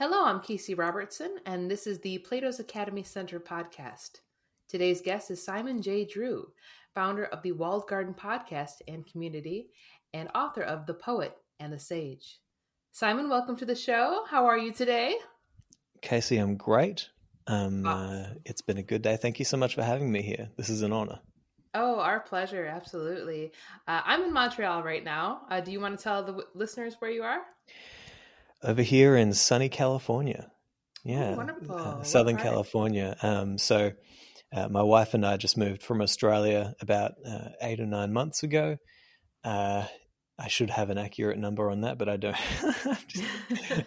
Hello, I'm Casey Robertson, and this is the Plato's Academy Center podcast. Today's guest is Simon J. Drew, founder of the Walled Garden podcast and community, and author of The Poet and the Sage. Simon, welcome to the show. How are you today? Casey, I'm great. Um, awesome. uh, it's been a good day. Thank you so much for having me here. This is an honor. Oh, our pleasure. Absolutely. Uh, I'm in Montreal right now. Uh, do you want to tell the w- listeners where you are? Over here in sunny California. Yeah, wonderful. Uh, Southern California. Um, so uh, my wife and I just moved from Australia about uh, eight or nine months ago. Uh, I should have an accurate number on that, but I don't.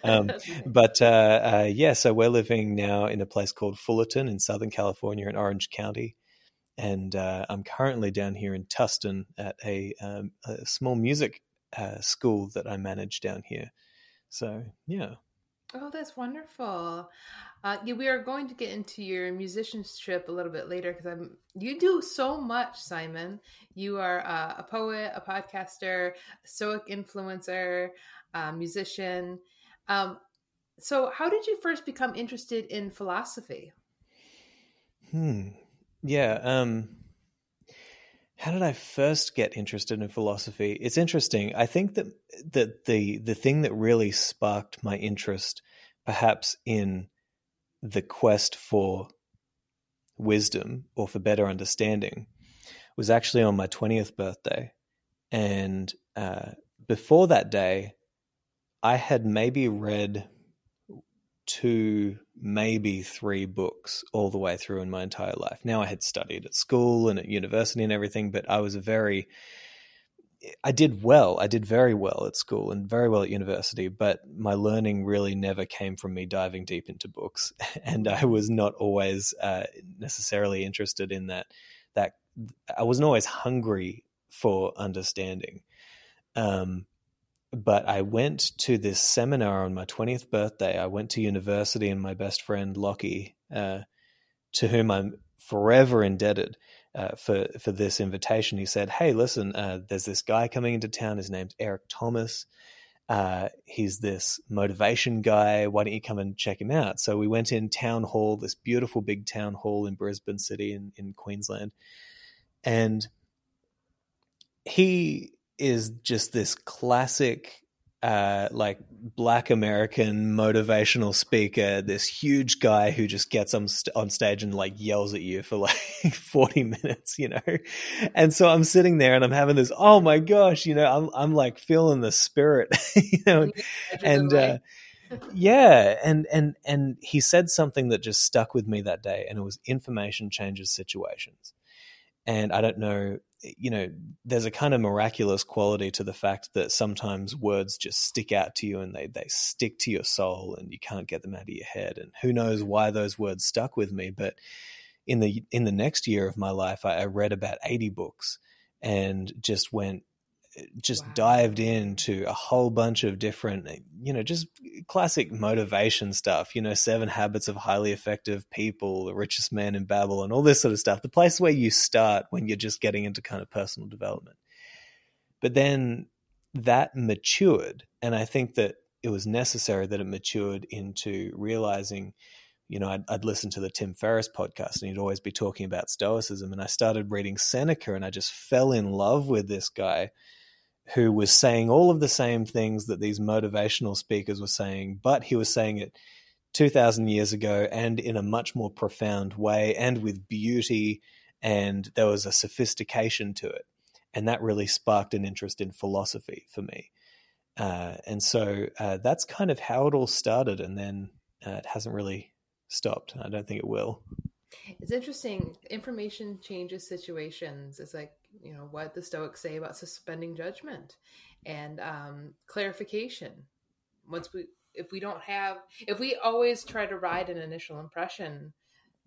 um, but uh, uh, yeah, so we're living now in a place called Fullerton in Southern California in Orange County. And I'm currently down here in Tustin at a, um, a small music school that I manage down here. So yeah. Oh, that's wonderful. Uh, yeah, we are going to get into your musicianship a little bit later because I'm. You do so much, Simon. You are uh, a poet, a podcaster, a Stoic influencer, a musician. Um, so, how did you first become interested in philosophy? Hmm. Yeah. Um how did I first get interested in philosophy? It's interesting. I think that that the the thing that really sparked my interest, perhaps in the quest for wisdom or for better understanding, was actually on my twentieth birthday, and uh, before that day, I had maybe read two, maybe three books all the way through in my entire life. Now I had studied at school and at university and everything, but I was a very I did well. I did very well at school and very well at university, but my learning really never came from me diving deep into books, and I was not always uh, necessarily interested in that. That I wasn't always hungry for understanding. Um, but I went to this seminar on my 20th birthday. I went to university, and my best friend Lockie, uh, to whom I'm forever indebted uh, for for this invitation, he said, "Hey, listen, uh, there's this guy coming into town. His name's Eric Thomas. Uh, he's this motivation guy. Why don't you come and check him out?" So we went in town hall, this beautiful big town hall in Brisbane City in, in Queensland, and he is just this classic uh, like black American motivational speaker, this huge guy who just gets on, st- on stage and like yells at you for like 40 minutes, you know? And so I'm sitting there and I'm having this, oh my gosh, you know, I'm, I'm like feeling the spirit, you know? And, uh, yeah. And, and, and he said something that just stuck with me that day and it was information changes situations. And I don't know you know, there's a kind of miraculous quality to the fact that sometimes words just stick out to you and they, they stick to your soul and you can't get them out of your head. And who knows why those words stuck with me. But in the in the next year of my life, I, I read about 80 books and just went just wow. dived into a whole bunch of different, you know, just classic motivation stuff, you know, seven habits of highly effective people, the richest man in Babylon, all this sort of stuff. The place where you start when you're just getting into kind of personal development. But then that matured. And I think that it was necessary that it matured into realizing, you know, I'd, I'd listen to the Tim Ferriss podcast and he'd always be talking about Stoicism. And I started reading Seneca and I just fell in love with this guy who was saying all of the same things that these motivational speakers were saying, but he was saying it 2000 years ago and in a much more profound way and with beauty and there was a sophistication to it. And that really sparked an interest in philosophy for me. Uh, and so uh, that's kind of how it all started and then uh, it hasn't really stopped. I don't think it will it's interesting information changes situations it's like you know what the Stoics say about suspending judgment and um, clarification. Once we, if we don't have, if we always try to ride an initial impression,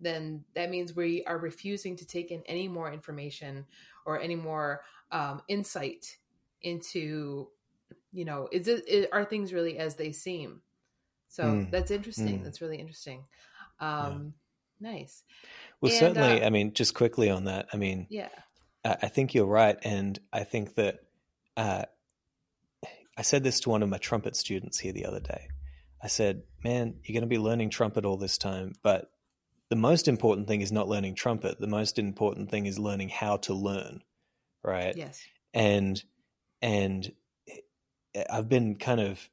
then that means we are refusing to take in any more information or any more um, insight into, you know, is it, are things really as they seem? So mm. that's interesting. Mm. That's really interesting. Um, yeah. Nice. Well, and, certainly. Uh, I mean, just quickly on that. I mean, yeah. I think you're right, and I think that uh, I said this to one of my trumpet students here the other day. I said, "Man, you're going to be learning trumpet all this time, but the most important thing is not learning trumpet. The most important thing is learning how to learn, right? Yes. And and I've been kind of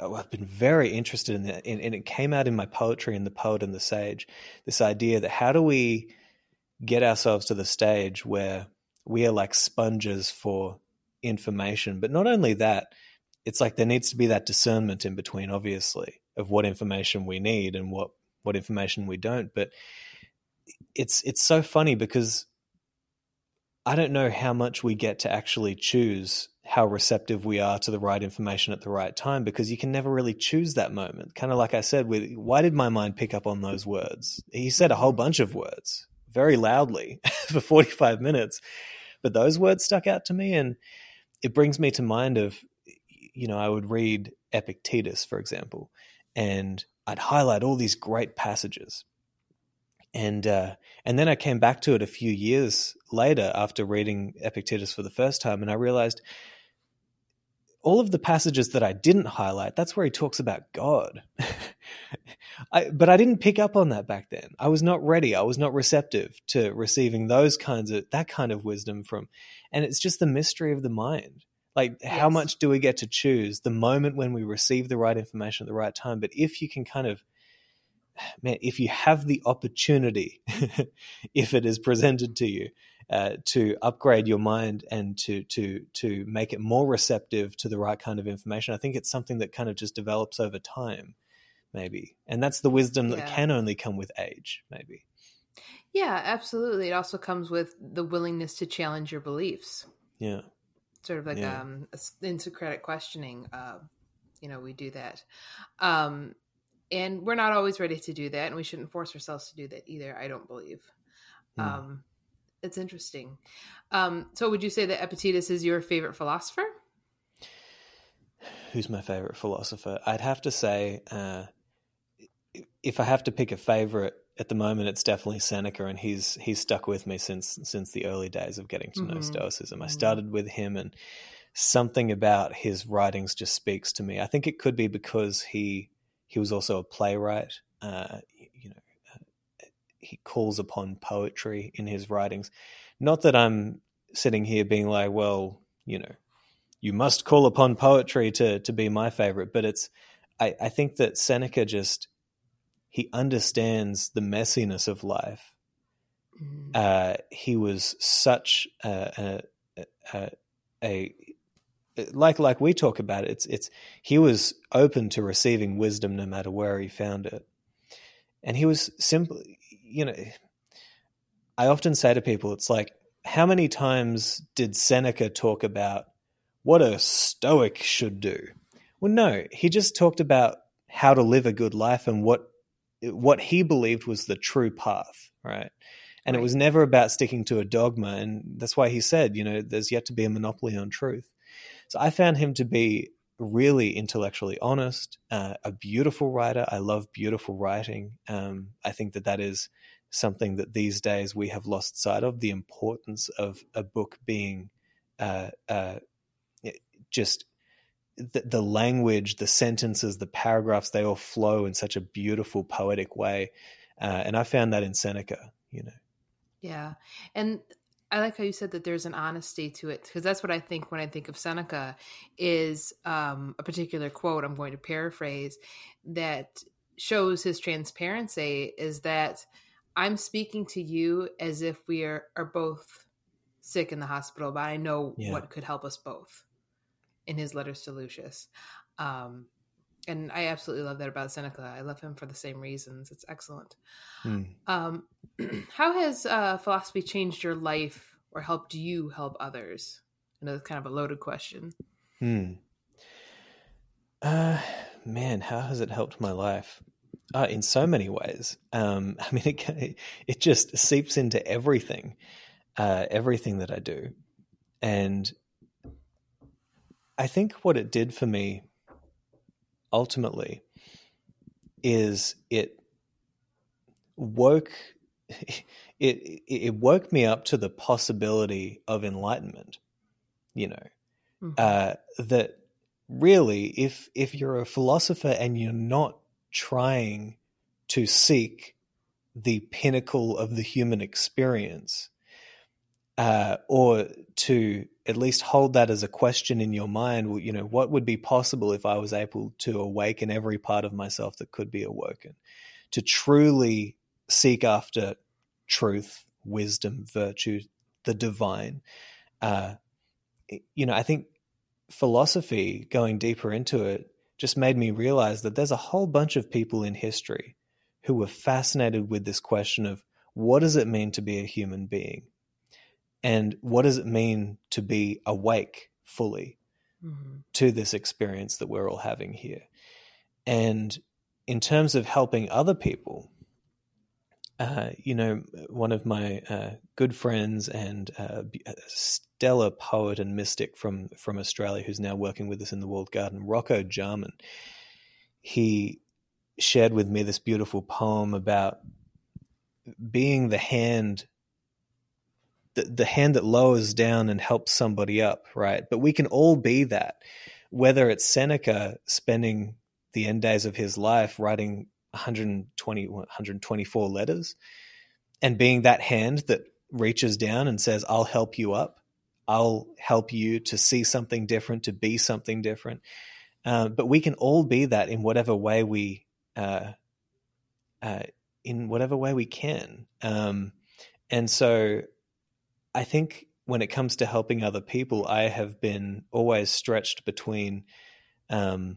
I've been very interested in that, and, and it came out in my poetry in the poet and the sage. This idea that how do we get ourselves to the stage where we are like sponges for information, but not only that, it's like there needs to be that discernment in between, obviously, of what information we need and what what information we don't. But it's it's so funny because I don't know how much we get to actually choose how receptive we are to the right information at the right time because you can never really choose that moment. Kind of like I said, with why did my mind pick up on those words? He said a whole bunch of words very loudly for 45 minutes, but those words stuck out to me and it brings me to mind of you know, I would read Epictetus, for example, and I'd highlight all these great passages. And uh, and then I came back to it a few years later after reading Epictetus for the first time, and I realized all of the passages that I didn't highlight, that's where he talks about God. I, but I didn't pick up on that back then. I was not ready. I was not receptive to receiving those kinds of that kind of wisdom from, and it's just the mystery of the mind. Like, yes. how much do we get to choose the moment when we receive the right information at the right time? But if you can kind of, man, if you have the opportunity, if it is presented to you, uh, to upgrade your mind and to to to make it more receptive to the right kind of information, I think it's something that kind of just develops over time, maybe, and that's the wisdom that can only come with age, maybe. Yeah, absolutely. It also comes with the willingness to challenge your beliefs. Yeah sort of like yeah. um in Socratic questioning. Uh, you know, we do that, um, and we're not always ready to do that, and we shouldn't force ourselves to do that either. I don't believe. Mm. Um, it's interesting. Um, so, would you say that Epictetus is your favorite philosopher? Who's my favorite philosopher? I'd have to say, uh, if I have to pick a favorite, at the moment it's definitely Seneca, and he's he's stuck with me since since the early days of getting to know mm-hmm. Stoicism. I mm-hmm. started with him, and something about his writings just speaks to me. I think it could be because he he was also a playwright. Uh, uh, he calls upon poetry in his writings. Not that I'm sitting here being like, well, you know, you must call upon poetry to to be my favorite, but it's I, I think that Seneca just he understands the messiness of life. Mm. Uh, he was such a, a, a, a, like like we talk about it. It's it's he was open to receiving wisdom no matter where he found it, and he was simply you know. I often say to people, it's like, how many times did Seneca talk about what a Stoic should do? Well, no, he just talked about how to live a good life and what what he believed was the true path, right? And right. it was never about sticking to a dogma. And that's why he said, you know, there's yet to be a monopoly on truth. So I found him to be really intellectually honest, uh, a beautiful writer. I love beautiful writing. Um, I think that that is something that these days we have lost sight of the importance of a book being uh, uh, just the, the, language, the sentences, the paragraphs, they all flow in such a beautiful, poetic way. Uh, and I found that in Seneca, you know. Yeah. And I like how you said that there's an honesty to it because that's what I think when I think of Seneca is um, a particular quote I'm going to paraphrase that shows his transparency is that I'm speaking to you as if we are, are both sick in the hospital, but I know yeah. what could help us both in his letters to Lucius. Um, and I absolutely love that about Seneca. I love him for the same reasons. It's excellent. Hmm. Um, how has uh, philosophy changed your life or helped you help others? I know that's kind of a loaded question. Hmm. Uh, man, how has it helped my life? Uh, in so many ways. Um, I mean, it, it just seeps into everything, uh, everything that I do. And I think what it did for me ultimately is it woke it it woke me up to the possibility of enlightenment you know mm-hmm. uh, that really, if if you're a philosopher and you're not trying to seek the pinnacle of the human experience, uh, or to at least hold that as a question in your mind, you know, what would be possible if I was able to awaken every part of myself that could be awoken? To truly seek after truth, wisdom, virtue, the divine. Uh, you know, I think philosophy, going deeper into it, just made me realize that there's a whole bunch of people in history who were fascinated with this question of what does it mean to be a human being? And what does it mean to be awake fully mm-hmm. to this experience that we're all having here? And in terms of helping other people, uh, you know, one of my uh, good friends and uh, stellar poet and mystic from from Australia, who's now working with us in the Walled Garden, Rocco Jarman. He shared with me this beautiful poem about being the hand the, the hand that lowers down and helps somebody up right but we can all be that whether it's seneca spending the end days of his life writing 120 124 letters and being that hand that reaches down and says i'll help you up i'll help you to see something different to be something different. Uh, but we can all be that in whatever way we uh, uh, in whatever way we can. Um, and so i think when it comes to helping other people i have been always stretched between um,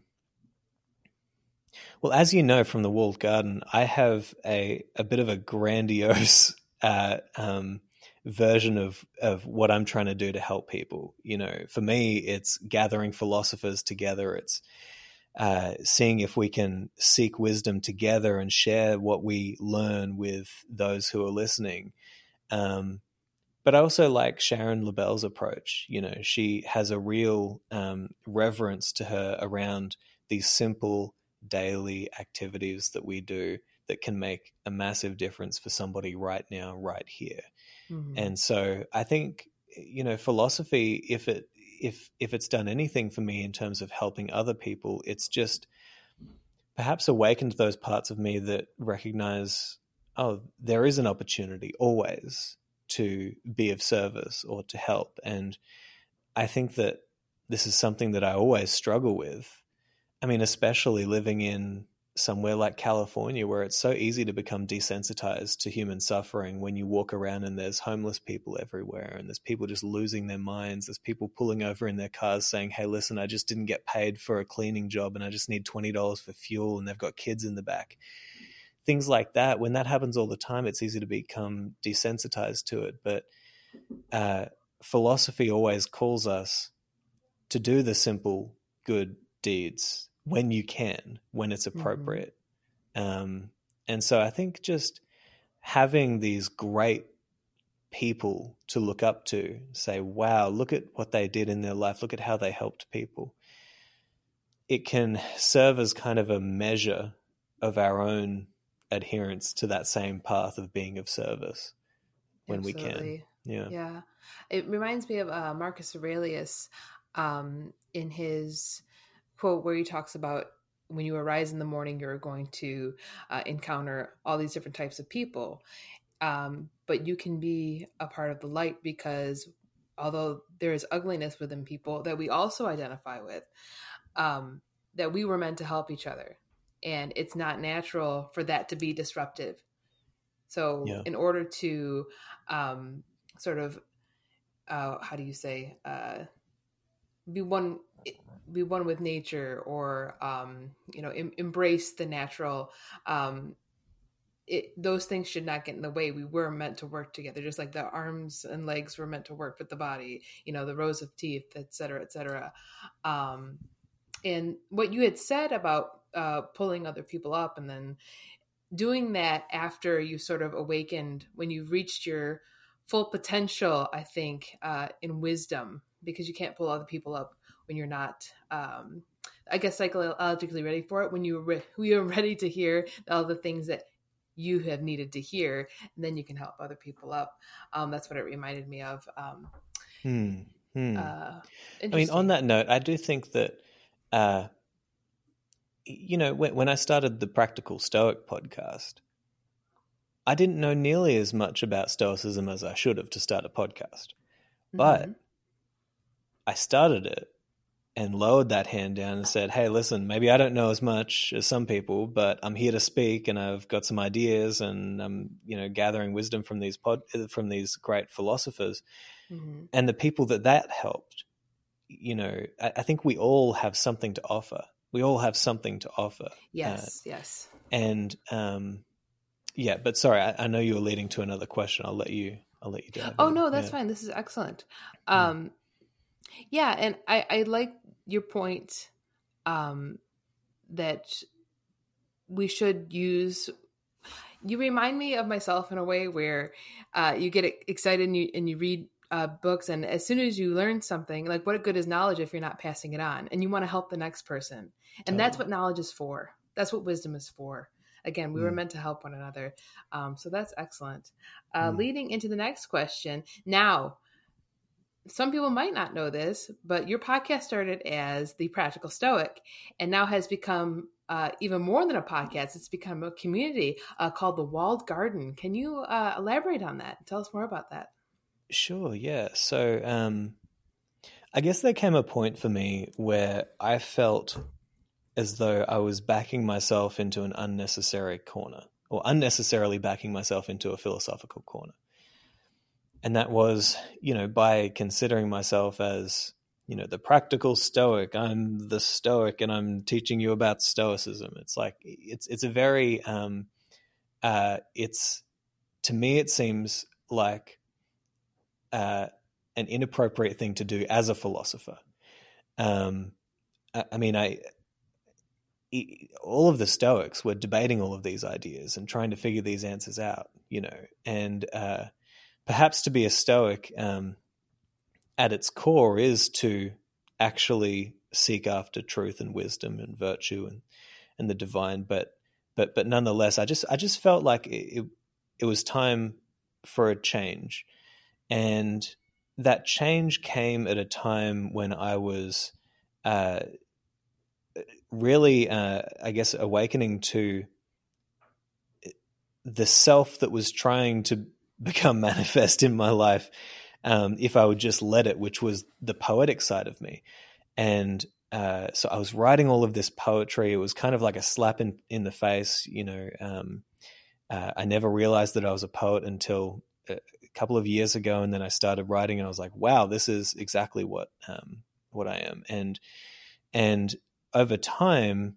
well, as you know from the walled garden, I have a a bit of a grandiose uh, um, version of of what I'm trying to do to help people. You know, for me, it's gathering philosophers together. It's uh, seeing if we can seek wisdom together and share what we learn with those who are listening. Um, but I also like Sharon Lebell's approach. You know, she has a real um, reverence to her around these simple daily activities that we do that can make a massive difference for somebody right now, right here. Mm-hmm. And so I think, you know, philosophy, if it, if, if it's done anything for me in terms of helping other people, it's just perhaps awakened those parts of me that recognize, oh, there is an opportunity always to be of service or to help. And I think that this is something that I always struggle with I mean, especially living in somewhere like California, where it's so easy to become desensitized to human suffering when you walk around and there's homeless people everywhere and there's people just losing their minds. There's people pulling over in their cars saying, Hey, listen, I just didn't get paid for a cleaning job and I just need $20 for fuel and they've got kids in the back. Things like that. When that happens all the time, it's easy to become desensitized to it. But uh, philosophy always calls us to do the simple good deeds when you can, when it's mm-hmm. appropriate. Mm-hmm. Um, and so I think just having these great people to look up to, say, wow, look at what they did in their life, look at how they helped people. It can serve as kind of a measure of our own adherence to that same path of being of service when Absolutely. we can. Yeah. Yeah. It reminds me of uh, Marcus Aurelius um, in his quote where he talks about when you arise in the morning, you're going to uh, encounter all these different types of people. Um, but you can be a part of the light because although there is ugliness within people that we also identify with, um, that we were meant to help each other. And it's not natural for that to be disruptive. So, yeah. in order to um, sort of, uh, how do you say, uh, be one be one with nature or um, you know em- embrace the natural um, it, those things should not get in the way. We were meant to work together just like the arms and legs were meant to work with the body you know the rows of teeth et cetera et cetera. Um, and what you had said about uh, pulling other people up and then doing that after you sort of awakened when you've reached your full potential i think uh, in wisdom because you can't pull other people up when you're not um, I guess psychologically ready for it when you re- you're ready to hear all the things that you have needed to hear, and then you can help other people up. Um, that's what it reminded me of. Um, hmm. Hmm. Uh, I mean, on that note, I do think that uh, you know, when, when I started the Practical Stoic podcast, I didn't know nearly as much about Stoicism as I should have to start a podcast. But Mm-hmm. I started it and lowered that hand down and said, "Hey, listen, maybe I don't know as much as some people, but I'm here to speak, and I've got some ideas, and I'm, you know, gathering wisdom from these pod from these great philosophers, Mhm. and the people that that helped. You know, I, I think we all have something to offer. We all have something to offer, Yes, yes. and um, yeah. But sorry, I, I know you were leading to another question. I'll let you. I'll let you dive. Oh no, that's Yeah. fine. This is excellent. Mm. Um, yeah, and I I like your point um, that we should use. You remind me of myself in a way where uh, you get excited and you and you read uh, books, and as soon as you learn something, like what good is knowledge if you're not passing it on, and you want to help the next person, and that's what knowledge is for. That's what wisdom is for. Again, we were Mm. meant to help one another, um, so that's excellent. Uh, Mm. Leading into the next question, now some people might not know this, but your podcast started as the Practical Stoic, and now has become uh, even more than a podcast. It's become a community uh, called the Walled Garden. Can you uh, elaborate on that? Tell us more about that. Sure, yeah. So, um, I guess there came a point for me where I felt as though I was backing myself into an unnecessary corner, or unnecessarily backing myself into a philosophical corner. And that was, you know, by considering myself as, you know, the practical stoic. I'm the stoic and I'm teaching you about stoicism. It's like it's it's a very um uh it's to me it seems like uh, an inappropriate thing to do as a philosopher. Um, I, I mean, i all of the Stoics were debating all of these ideas and trying to figure these answers out, you know, and uh, perhaps to be a Stoic um, at its core is to actually seek after truth and wisdom and virtue and and the divine, but but but nonetheless, I just I just felt like it, it, it was time for a change. And that change came at a time when I was uh, really, uh, I guess, awakening to the self that was trying to become manifest in my life um, if I would just let it, which was the poetic side of me. And uh, so I was writing all of this poetry. It was kind of like a slap in, in the face, you know. Um, uh, I never realized that I was a poet until a couple of years ago, and then I started writing, and I was like, "Wow, this is exactly what um, what I am." And and over time,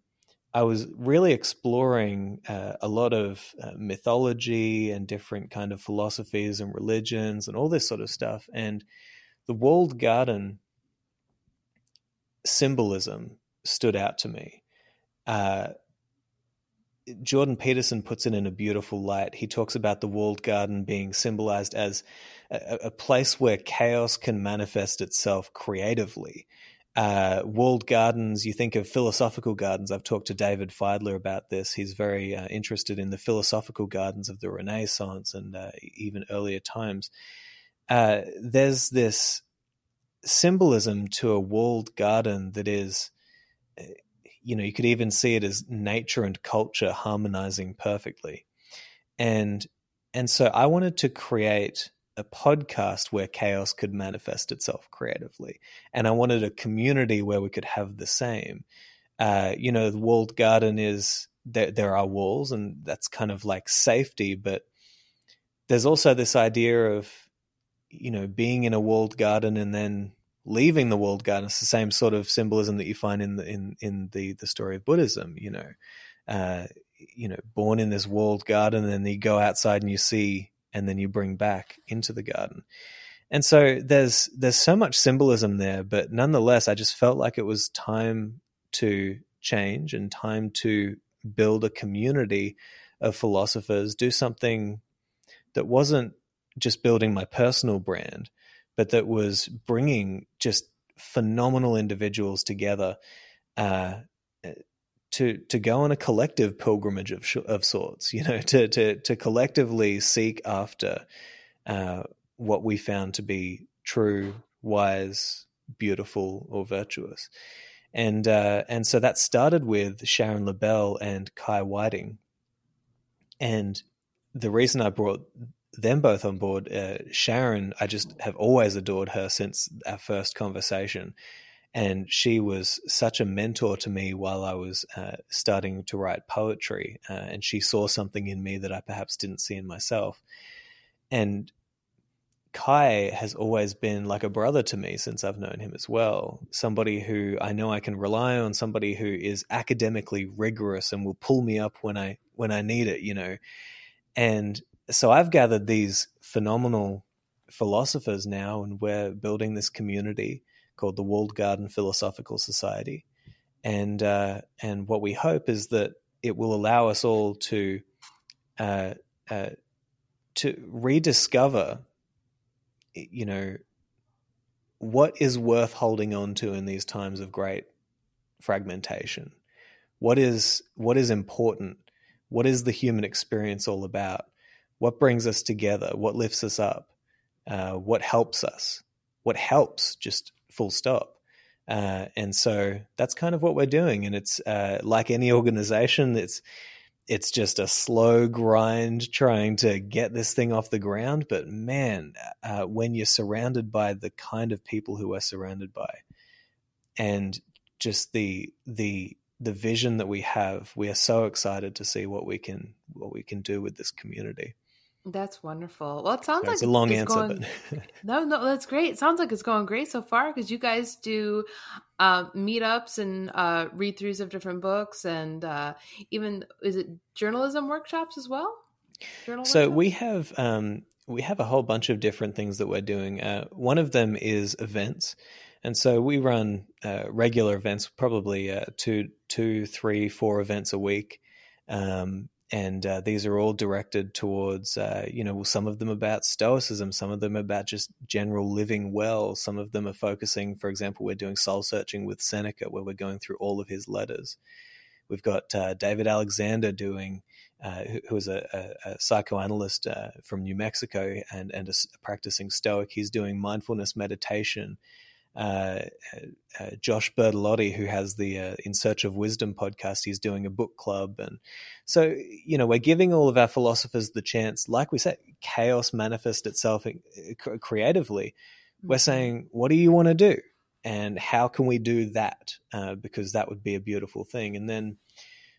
I was really exploring uh, a lot of uh, mythology and different kind of philosophies and religions and all this sort of stuff. And the walled garden symbolism stood out to me. Uh, Jordan Peterson puts it in a beautiful light. He talks about the walled garden being symbolized as a, a place where chaos can manifest itself creatively. Uh, walled gardens, you think of philosophical gardens. I've talked to David Fideler about this. He's very uh, interested in the philosophical gardens of the Renaissance and uh, even earlier times. Uh, there's this symbolism to a walled garden that is you know you could even see it as nature and culture harmonizing perfectly and and so i wanted to create a podcast where chaos could manifest itself creatively and i wanted a community where we could have the same. Uh, you know the walled garden is there, there are walls and that's kind of like safety but there's also this idea of you know being in a walled garden and then leaving the walled garden. It's the same sort of symbolism that you find in the in in the the story of buddhism you know. Uh you know born in this walled garden and then you go outside and you see and then you bring back into the garden. And so there's there's so much symbolism there but nonetheless i just felt like it was time to change and time to build a community of philosophers do something that wasn't just building my personal brand, but that was bringing just phenomenal individuals together uh, to to go on a collective pilgrimage of of sorts. You know, to to to collectively seek after uh, what we found to be true, wise, beautiful, or virtuous. and uh, and so that started with Sharon Lebell and Kai Whiting, and the reason I brought them both on board, uh, Sharon, I just have always adored her since our first conversation, and she was such a mentor to me while I was uh, starting to write poetry, uh, and she saw something in me that I perhaps didn't see in myself, and Kai has always been like a brother to me since I've known him as well. Somebody who I know I can rely on, somebody who is academically rigorous and will pull me up when I when I need it, you know. And so I've gathered these phenomenal philosophers now and we're building this community called the Walled Garden Philosophical Society. And uh, and what we hope is that it will allow us all to uh, uh, to rediscover you know, what is worth holding on to in these times of great fragmentation? What is what is important? What is the human experience all about? What brings us together? What lifts us up? Uh, what helps us? What helps? Just full stop. Uh, and so that's kind of what we're doing. And it's uh, like any organization, it's it's just a slow grind trying to get this thing off the ground. But man, uh, when you're surrounded by the kind of people who we're surrounded by, and just the the the vision that we have, we are so excited to see what we can what we can do with this community. That's wonderful. Well, it sounds so like it's a long answer, going, but no, no, that's great. It sounds like it's going great so far because you guys do uh, meetups and uh, read throughs of different books, and uh, even is it journalism workshops as well? Journal so workshops? we have um, we have a whole bunch of different things that we're doing. Uh, one of them is events, and so we run uh, regular events, probably uh, two, two, three, four events a week. Um, and uh, these are all directed towards uh, you know some of them about stoicism some of them about just general living well some of them are focusing for example we're doing soul searching with seneca where we're going through all of his letters. We've got uh, david alexander doing uh, who is a, a, a psychoanalyst uh, from new mexico and, and a, a practicing stoic. He's doing mindfulness meditation uh, uh, Josh Bertolotti, who has the uh, In Search of Wisdom podcast, he's doing a book club. And so, you know, we're giving all of our philosophers the chance, like we said, chaos manifest itself uh, creatively. Mm-hmm. We're saying, what do you want to do? And how can we do that? Uh, because that would be a beautiful thing. And then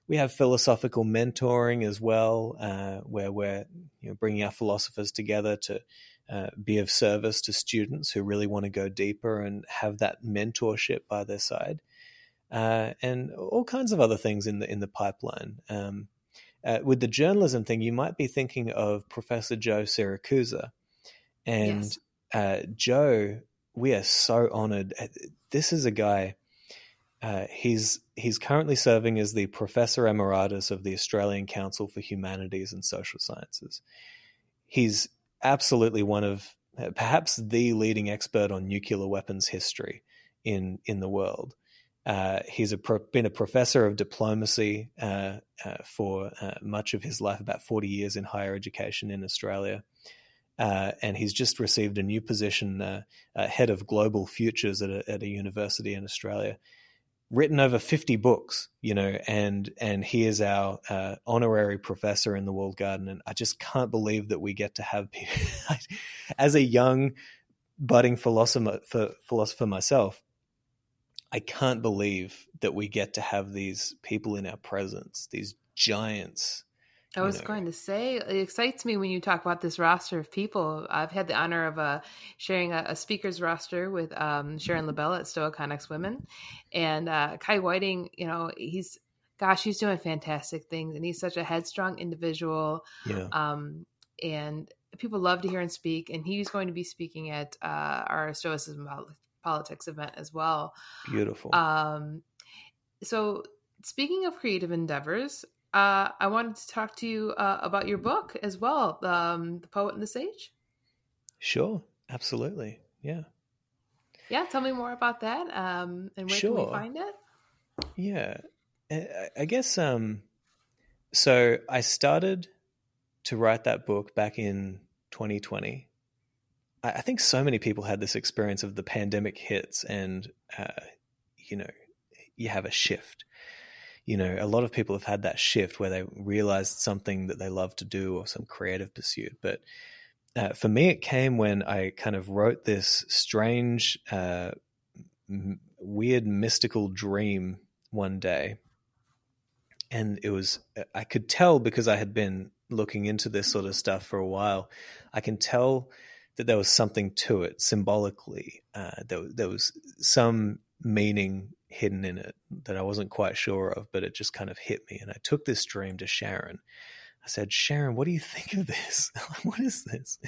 we have philosophical mentoring as well, uh, where we're you know, bringing our philosophers together to uh, be of service to students who really want to go deeper and have that mentorship by their side, uh, and all kinds of other things in the in the pipeline. Um, uh, with the journalism thing, you might be thinking of Professor Joe Siracusa, and yes. Uh, Joe. We are so honored. Uh, this is a guy. he's he's currently serving as the professor emeritus of the Australian Council for Humanities and Social Sciences. He's absolutely one of uh, perhaps the leading expert on nuclear weapons history in in the world. Uh, he's a pro- been a professor of diplomacy uh, uh, for uh, much of his life, about 40 years in higher education in Australia. Uh, and he's just received a new position, head of global futures at a, at a university in Australia written over 50 books, you know, and and he is our uh, honorary professor in the Walled Garden, and I just can't believe that we get to have people as a young budding philosopher for, philosopher myself. I can't believe that we get to have these people in our presence, these giants I was know. going to say, it excites me when you talk about this roster of people. I've had the honor of uh, sharing a, a, speaker's roster with um, Sharon Lebell at Stoicon-x Women, and uh, Kai Whiting. You know, he's gosh, he's doing fantastic things, and he's such a headstrong individual. Yeah. Um, and people love to hear him speak, and he's going to be speaking at uh, our Stoicism Politics event as well. Beautiful. Um, so speaking of creative endeavors, uh, I wanted to talk to you uh, about your book as well, um, The Poet and the Sage. Sure, absolutely. Yeah. Yeah, tell me more about that um, and where sure. can we find it? Yeah, I guess um, so. I started to write that book back in 2020. I think so many people had this experience of the pandemic hits, and uh, you know, you have a shift. You know, a lot of people have had that shift where they realized something that they love to do or some creative pursuit. But uh, for me, it came when I kind of wrote this strange, uh, m- weird, mystical dream one day. And it was, I could tell because I had been looking into this sort of stuff for a while, I can tell that there was something to it symbolically. Uh, there, there was some meaning hidden in it that I wasn't quite sure of, but it just kind of hit me. And I took this dream to Sharon. I said, Sharon, what do you think of this? what is this?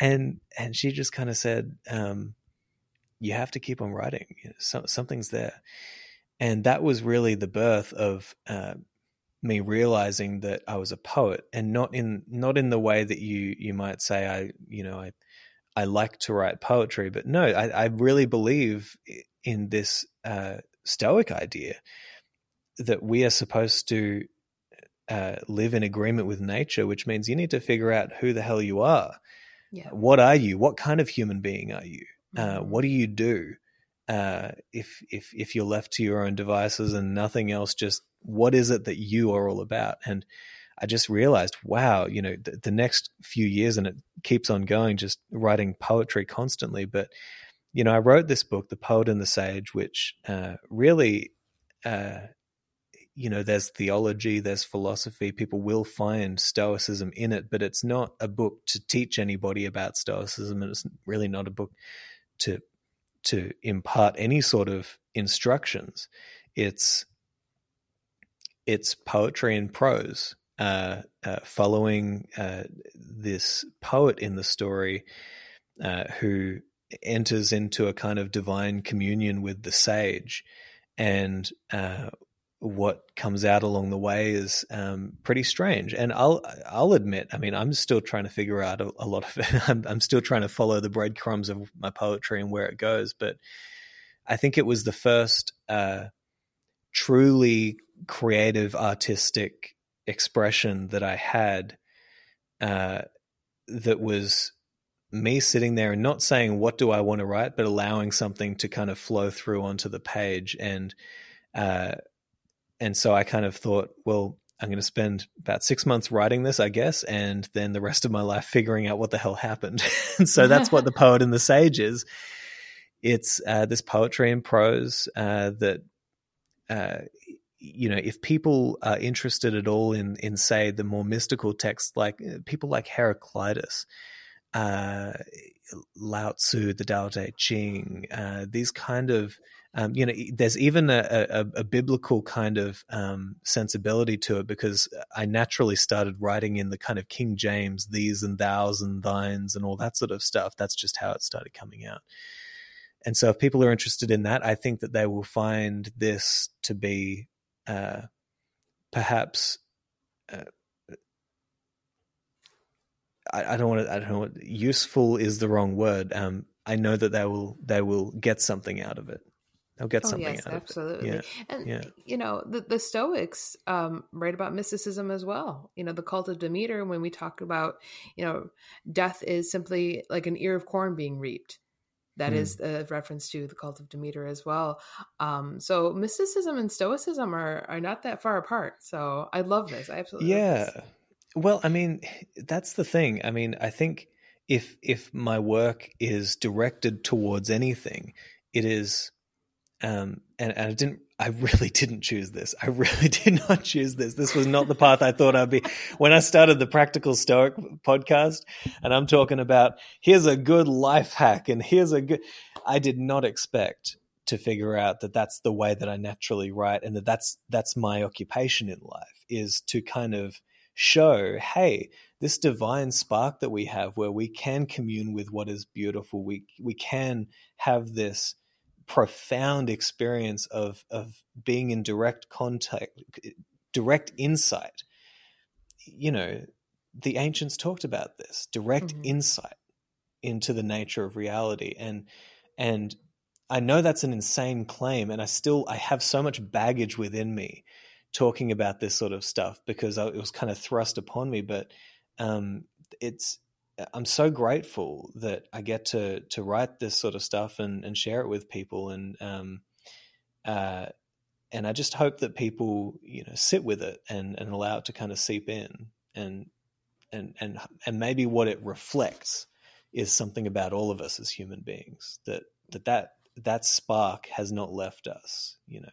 And and she just kind of said, um, you have to keep on writing. You know, so, something's there. And that was really the birth of uh, me realizing that I was a poet, and not in not in the way that you you might say I you know I I like to write poetry, but no, I, I really believe in this uh, Stoic idea that we are supposed to uh, live in agreement with nature, which means you need to figure out who the hell you are. Yeah. What are you? What kind of human being are you? Uh, mm-hmm. what do you do? Uh, if if if you're left to your own devices and nothing else, just what is it that you are all about? And I just realized, wow, you know, the, the, next few years, and it keeps on going, just writing poetry constantly. But, you know, I wrote this book, The Poet and the Sage, which uh, really, uh, you know, there's theology, there's philosophy. People will find Stoicism in it, but it's not a book to teach anybody about Stoicism, and it's really not a book to to impart any sort of instructions. It's it's poetry and prose uh, uh, following uh, this poet in the story uh, who enters into a kind of divine communion with the sage, and uh, what comes out along the way is um, pretty strange. And I'll I'll admit, I mean, I'm still trying to figure out a, a lot of it. I'm, I'm still trying to follow the breadcrumbs of my poetry and where it goes, but I think it was the first uh, truly creative, artistic expression that I had uh, that was me sitting there and not saying what do I want to write, but allowing something to kind of flow through onto the page. And uh, and so I kind of thought, well, I'm going to spend about six months writing this, I guess, and then the rest of my life figuring out what the hell happened. and so that's what the poet and the sage is. It's uh, this poetry and prose uh, that uh, you know, if people are interested at all in, in say, the more mystical texts, like uh, people like Heraclitus, uh, Lao Tzu, the Tao Te Ching, uh, these kind of, um, you know, there's even a, a, a biblical kind of um, sensibility to it because I naturally started writing in the kind of King James, these and thous and thines and all that sort of stuff. That's just how it started coming out. And so, if people are interested in that, I think that they will find this to be uh, perhaps uh, I, I, don't want to. I don't know. What, useful is the wrong word. Um, I know that they will. They will get something out of it. They'll get oh, something yes, out absolutely. of it. Absolutely. Yeah. And yeah. you know, the, the Stoics um, write about mysticism as well. You know, the cult of Demeter. When we talk about, you know, death is simply like an ear of corn being reaped. That mm. is a reference to the cult of Demeter as well. Um, so mysticism and stoicism are are not that far apart. So I love this. I absolutely yeah. Well, I mean, that's the thing. I mean, I think if if my work is directed towards anything, it is um and, and I didn't I really didn't choose this. I really did not choose this. This was not the path I thought I'd be. When I started the Practical Stoic podcast, and I'm talking about here's a good life hack, and here's a good. I did not expect to figure out that that's the way that I naturally write, and that that's that's my occupation in life is to kind of show, hey, this divine spark that we have, where we can commune with what is beautiful. We we can have this profound experience of of being in direct contact direct insight you know the ancients talked about this direct mm-hmm. insight into the nature of reality and and i know that's an insane claim and i still i have so much baggage within me talking about this sort of stuff because it was kind of thrust upon me but um it's I'm so grateful that I get to to write this sort of stuff and, and share it with people and um, uh, and I just hope that people, you know, sit with it and, and allow it to kind of seep in and and and and maybe what it reflects is something about all of us as human beings that that that that spark has not left us you know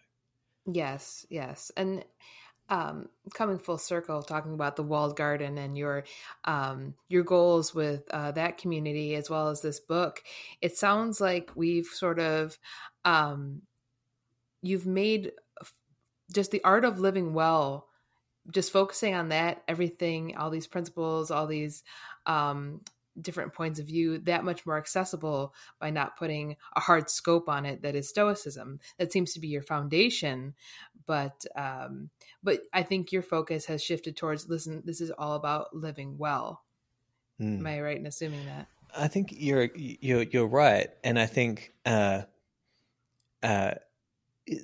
yes yes and um, coming full circle, talking about the walled garden and your um, your goals with uh, that community as well as this book, it sounds like we've sort of um, you've made just the art of living well just focusing on that everything all these principles all these um, different points of view that much more accessible by not putting a hard scope on it that is stoicism that seems to be your foundation but um but i think your focus has shifted towards listen this is all about living well mm. am i right in assuming that i think you're you're you're right and i think uh uh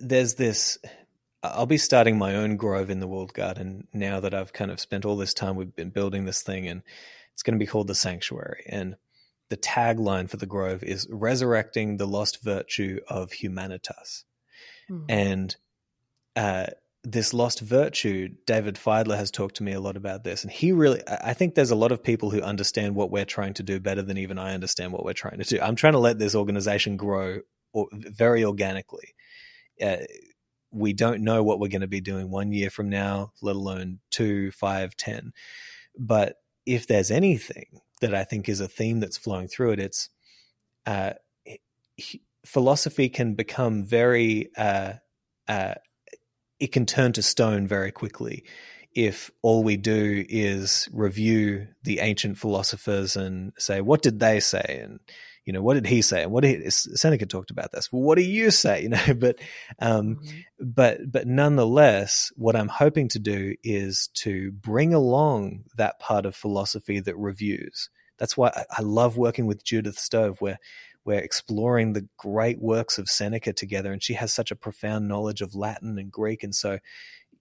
there's this I'll be starting my own grove in the walled garden now that I've kind of spent all this time. We've been building this thing, and it's going to be called the Sanctuary. And the tagline for the grove is resurrecting the lost virtue of humanitas. Mm-hmm. And uh, this lost virtue, David Fideler has talked to me a lot about this. And he really, I think there's a lot of people who understand what we're trying to do better than even I understand what we're trying to do. I'm trying to let this organization grow very organically. Uh, we don't know what we're going to be doing one year from now, let alone two, five, ten. But if there's anything that I think is a theme that's flowing through it, it's uh, philosophy can become very, uh, uh, it can turn to stone very quickly if all we do is review the ancient philosophers and say, what did they say? And you know, what did he say? And what did Seneca talked about this? Well, what do you say? You know, but, um, mm-hmm. but, but nonetheless, what I'm hoping to do is to bring along that part of philosophy that reviews. That's why I, I love working with Judith Stove, where we're exploring the great works of Seneca together, and she has such a profound knowledge of Latin and Greek, and so,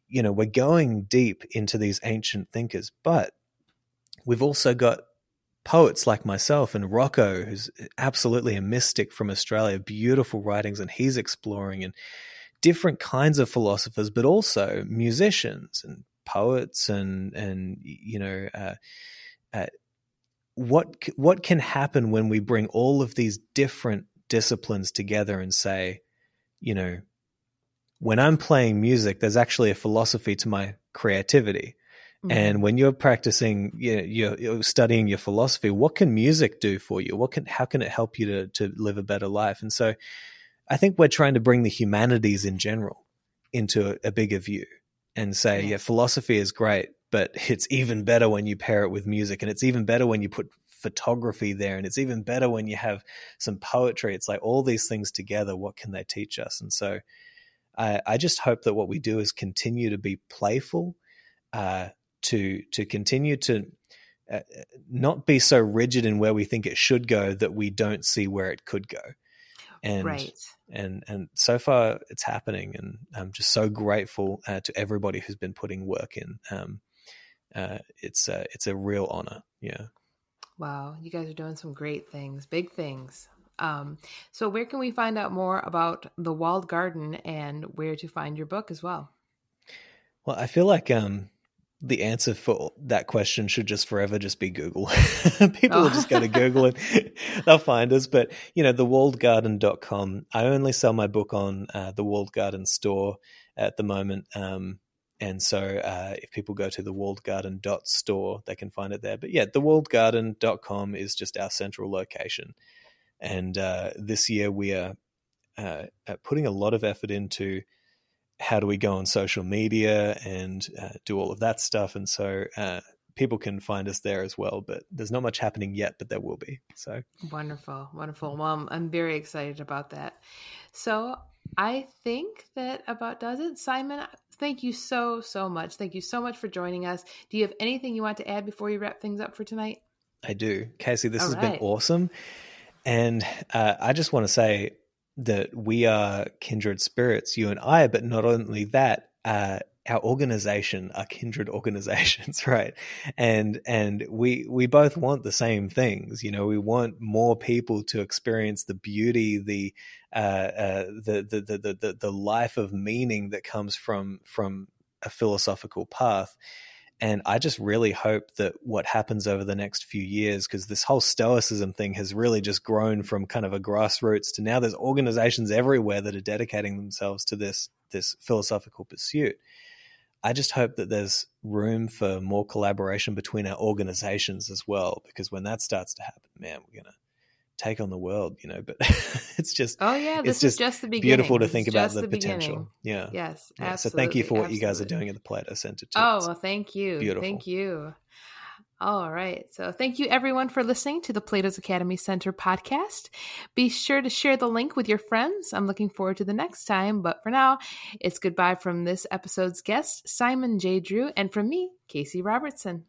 you know, we're going deep into these ancient thinkers, but we've also got poets like myself and Rocco, who's absolutely a mystic from Australia, beautiful writings, and he's exploring and different kinds of philosophers, but also musicians and poets and and you know uh, uh, what what can happen when we bring all of these different disciplines together and say, you know, when I'm playing music, there's actually a philosophy to my creativity. Mm-hmm. And when you're practicing, you know, you're, you're, studying your philosophy, what can music do for you? What can, how can it help you to, to live a better life? And so I think we're trying to bring the humanities in general into a, a bigger view and say, yeah. yeah, philosophy is great, but it's even better when you pair it with music. And it's even better when you put photography there. And it's even better when you have some poetry. It's like all these things together, what can they teach us? And so I, I just hope that what we do is continue to be playful, uh, to to continue to uh, not be so rigid in where we think it should go that we don't see where it could go. And right. and and so far it's happening, and I'm just so grateful uh, to everybody who's been putting work in. Um, uh, it's a, it's a real honor. Yeah. Wow, you guys are doing some great things, big things. Um, so, where can we find out more about the Walled Garden and where to find your book as well? Well, I feel like um, the answer for that question should just forever just be Google. People oh. will just go to Google and they'll find us. But, you know, thewalledgarden.com. I only sell my book on uh, the Walled Garden store at the moment. Um, and so uh, if people go to the walledgarden.store, they can find it there. But yeah, thewalledgarden.com is just our central location. And uh, this year we are uh, putting a lot of effort into how do we go on social media and uh, do all of that stuff. And so uh, people can find us there as well. But there's not much happening yet, but there will be. So wonderful, wonderful. Well, I'm, I'm very excited about that. So I think that about does it. Simon, thank you so, so much. Thank you so much for joining us. Do you have anything you want to add before you wrap things up for tonight? I do. Casey, this All has right. been awesome. And uh, I just want to say, that we are kindred spirits, you and I, but not only that, uh, our organization are kindred organizations, right? And and we we both want the same things. You know, we want more people to experience the beauty, the uh, uh, the, the, the the the life of meaning that comes from from a philosophical path. And I just really hope that what happens over the next few years, because this whole Stoicism thing has really just grown from kind of a grassroots to now there's organizations everywhere that are dedicating themselves to this this philosophical pursuit. I just hope that there's room for more collaboration between our organizations as well, because when that starts to happen, man, we're gonna take on the world, you know. But it's just oh yeah, this it's just, is just the beginning. beautiful to think about the, the potential. Yeah. Yes, Yeah, so thank you for what you guys are doing at the Plato Center too. Oh, well, thank you. beautiful. Thank you. All right. So, thank you everyone for listening to the Plato's Academy Center podcast. Be sure to share the link with your friends. I'm looking forward to the next time. But for now, it's goodbye from this episode's guest, Simon J. Drew, and from me, Casey Robertson.